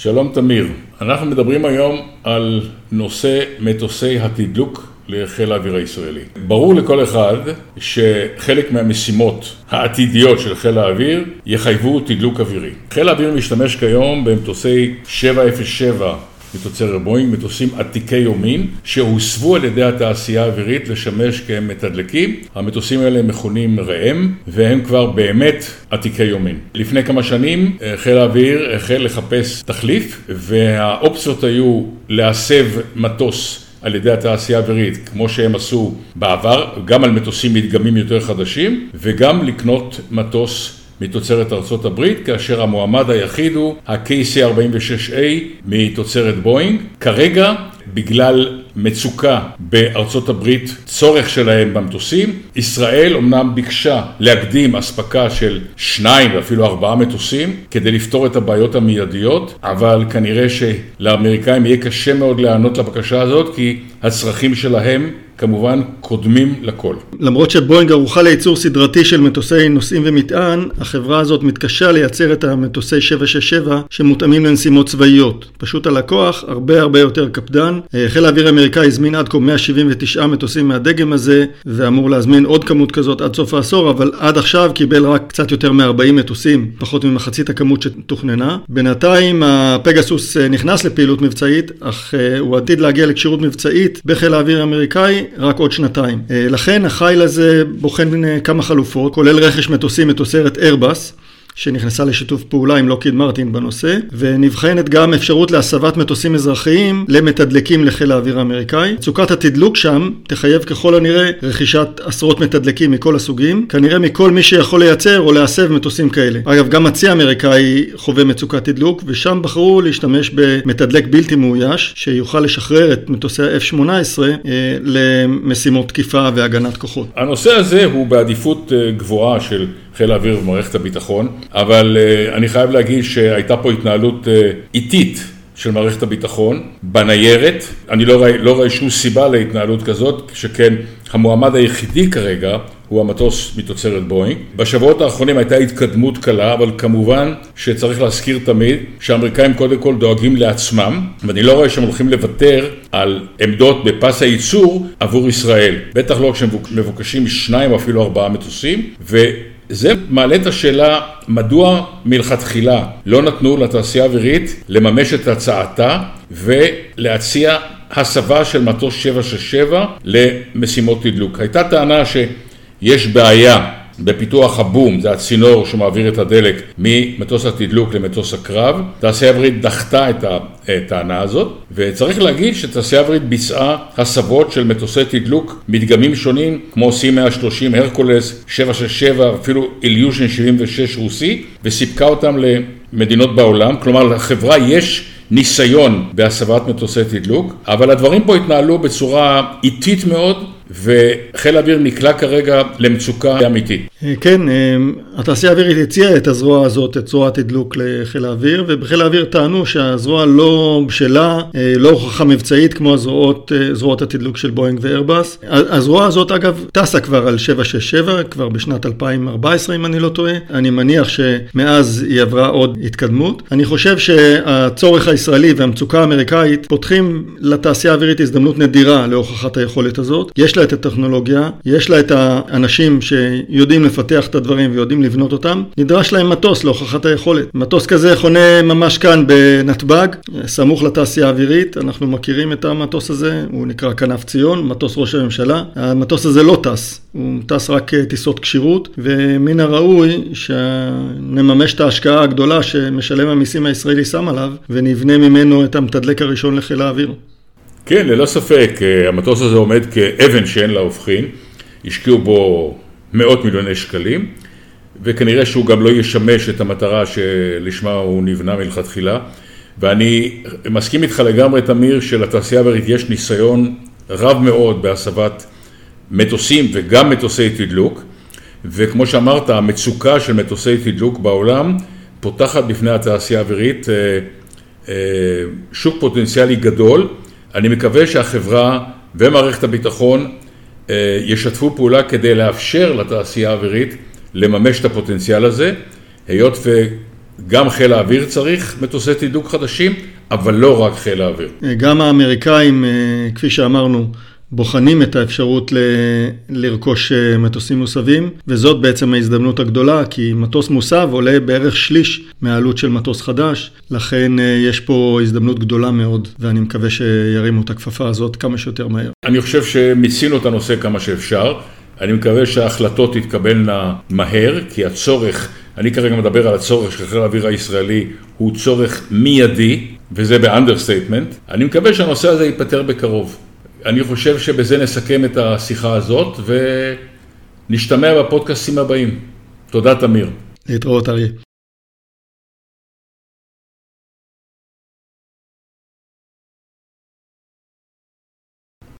שלום תמיר, אנחנו מדברים היום על נושא מטוסי התדלוק לחיל האוויר הישראלי. ברור לכל אחד שחלק מהמשימות העתידיות של חיל האוויר יחייבו תדלוק אווירי. חיל האוויר משתמש כיום במטוסי 707 מתוצרת בואינג, מטוסים עתיקי יומין, שהוסבו על ידי התעשייה האווירית לשמש כמתדלקים. המטוסים האלה מכונים ראם, והם כבר באמת עתיקי יומין. לפני כמה שנים אה, חיל האוויר החל לחפש תחליף, והאופציות היו להסב מטוס על ידי התעשייה האווירית, כמו שהם עשו בעבר, גם על מטוסים מדגמים יותר חדשים, וגם לקנות מטוס מתוצרת ארצות הברית, כאשר המועמד היחיד הוא ה-KC-46A מתוצרת בואינג. כרגע, בגלל מצוקה בארצות הברית, צורך שלהם במטוסים, ישראל אומנם ביקשה להקדים אספקה של שניים ואפילו ארבעה מטוסים כדי לפתור את הבעיות המיידיות, אבל כנראה שלאמריקאים יהיה קשה מאוד להיענות לבקשה הזאת כי הצרכים שלהם כמובן קודמים לכל. למרות שבואינג ערוכה לייצור סדרתי של מטוסי נוסעים ומטען, החברה הזאת מתקשה לייצר את המטוסי 767 שמותאמים לנסימות צבאיות. פשוט הלקוח הרבה הרבה יותר קפדן. אה, חיל האוויר האמריקאי הזמין עד כה 179 מטוסים מהדגם הזה, ואמור להזמין עוד כמות כזאת עד סוף העשור, אבל עד עכשיו קיבל רק קצת יותר מ-40 מטוסים, פחות ממחצית הכמות שתוכננה. בינתיים הפגסוס אה, נכנס לפעילות מבצעית, אך אה, הוא עתיד להגיע לכשירות מבצעית בחיל האוויר האמריקאי רק עוד שנתיים. לכן החיל הזה בוחן כמה חלופות, כולל רכש מטוסים מתוצרת איירבס. שנכנסה לשיתוף פעולה עם לוקיד מרטין בנושא, ונבחנת גם אפשרות להסבת מטוסים אזרחיים למתדלקים לחיל האוויר האמריקאי. מצוקת התדלוק שם תחייב ככל הנראה רכישת עשרות מתדלקים מכל הסוגים, כנראה מכל מי שיכול לייצר או להסב מטוסים כאלה. אגב, גם הצי האמריקאי חווה מצוקת תדלוק, ושם בחרו להשתמש במתדלק בלתי מאויש, שיוכל לשחרר את מטוסי ה-F-18 אה, למשימות תקיפה והגנת כוחות. הנושא הזה הוא בעדיפות אה, גבוהה של חיל האוויר ומערכת הביטחון, אבל uh, אני חייב להגיד שהייתה פה התנהלות uh, איטית של מערכת הביטחון בניירת. אני לא רואה, לא רואה שום סיבה להתנהלות כזאת, שכן המועמד היחידי כרגע הוא המטוס מתוצרת בואינג. בשבועות האחרונים הייתה התקדמות קלה, אבל כמובן שצריך להזכיר תמיד שהאמריקאים קודם כל דואגים לעצמם, ואני לא רואה שהם הולכים לוותר על עמדות בפס הייצור עבור ישראל. בטח לא כשהם מבוקשים שניים או אפילו ארבעה מטוסים, ו... זה מעלה את השאלה מדוע מלכתחילה לא נתנו לתעשייה האווירית לממש את הצעתה ולהציע הסבה של מטוס 767 למשימות תדלוק. הייתה טענה שיש בעיה בפיתוח הבום, זה הצינור שמעביר את הדלק ממטוס התדלוק למטוס הקרב. תעשייה אווירית דחתה את הטענה הזאת, וצריך להגיד שתעשייה אווירית ביצעה הסבות של מטוסי תדלוק מדגמים שונים, כמו C-130, הרקולס, 767, אפילו איליושן 76 רוסי, וסיפקה אותם למדינות בעולם. כלומר, לחברה יש ניסיון בהסבת מטוסי תדלוק, אבל הדברים פה התנהלו בצורה איטית מאוד. וחיל האוויר נקלע כרגע למצוקה אמיתית. אה, כן, אה, התעשייה האווירית הציעה את הזרוע הזאת, את זרוע התדלוק לחיל האוויר, ובחיל האוויר טענו שהזרוע לא בשלה, אה, לא הוכחה מבצעית כמו הזרועות, זרועות התדלוק של בואינג ואיירבאס. הזרוע הזאת אגב טסה כבר על 767, כבר בשנת 2014 אם אני לא טועה. אני מניח שמאז היא עברה עוד התקדמות. אני חושב שהצורך הישראלי והמצוקה האמריקאית פותחים לתעשייה האווירית הזדמנות נדירה להוכחת היכולת הזאת. יש לה את הטכנולוגיה, יש לה את האנשים שיודעים לפתח את הדברים ויודעים לבנות אותם, נדרש להם מטוס להוכחת היכולת. מטוס כזה חונה ממש כאן בנתב"ג, סמוך לתעשייה האווירית, אנחנו מכירים את המטוס הזה, הוא נקרא כנף ציון, מטוס ראש הממשלה. המטוס הזה לא טס, הוא טס רק טיסות כשירות, ומן הראוי שנממש את ההשקעה הגדולה שמשלם המיסים הישראלי שם עליו, ונבנה ממנו את המתדלק הראשון לחיל האוויר. כן, ללא ספק, אה, המטוס הזה עומד כאבן שאין לה הופכין, השקיעו בו מאות מיליוני שקלים, וכנראה שהוא גם לא ישמש את המטרה שלשמה הוא נבנה מלכתחילה. ואני מסכים איתך לגמרי, תמיר, שלתעשייה האווירית יש ניסיון רב מאוד בהסבת מטוסים וגם מטוסי תדלוק, וכמו שאמרת, המצוקה של מטוסי תדלוק בעולם פותחת בפני התעשייה האווירית אה, אה, שוק פוטנציאלי גדול. אני מקווה שהחברה ומערכת הביטחון אה, ישתפו פעולה כדי לאפשר לתעשייה האווירית לממש את הפוטנציאל הזה, היות גם חיל האוויר צריך מטוסי תדלוק חדשים, אבל לא רק חיל האוויר. גם האמריקאים, כפי שאמרנו, בוחנים את האפשרות ל... לרכוש אה, מטוסים מוסבים, וזאת בעצם ההזדמנות הגדולה, כי מטוס מוסב עולה בערך שליש מהעלות של מטוס חדש, לכן אה, יש פה הזדמנות גדולה מאוד, ואני מקווה שירימו את הכפפה הזאת כמה שיותר מהר. אני חושב שמיצינו את הנושא כמה שאפשר. אני מקווה שההחלטות תתקבלנה מהר, כי הצורך, אני כרגע מדבר על הצורך של חיל האוויר הישראלי, הוא צורך מיידי, וזה ב understatement. אני מקווה שהנושא הזה ייפתר בקרוב. אני חושב שבזה נסכם את השיחה הזאת ונשתמע בפודקאסטים הבאים. תודה, תמיר. להתראות, אריה.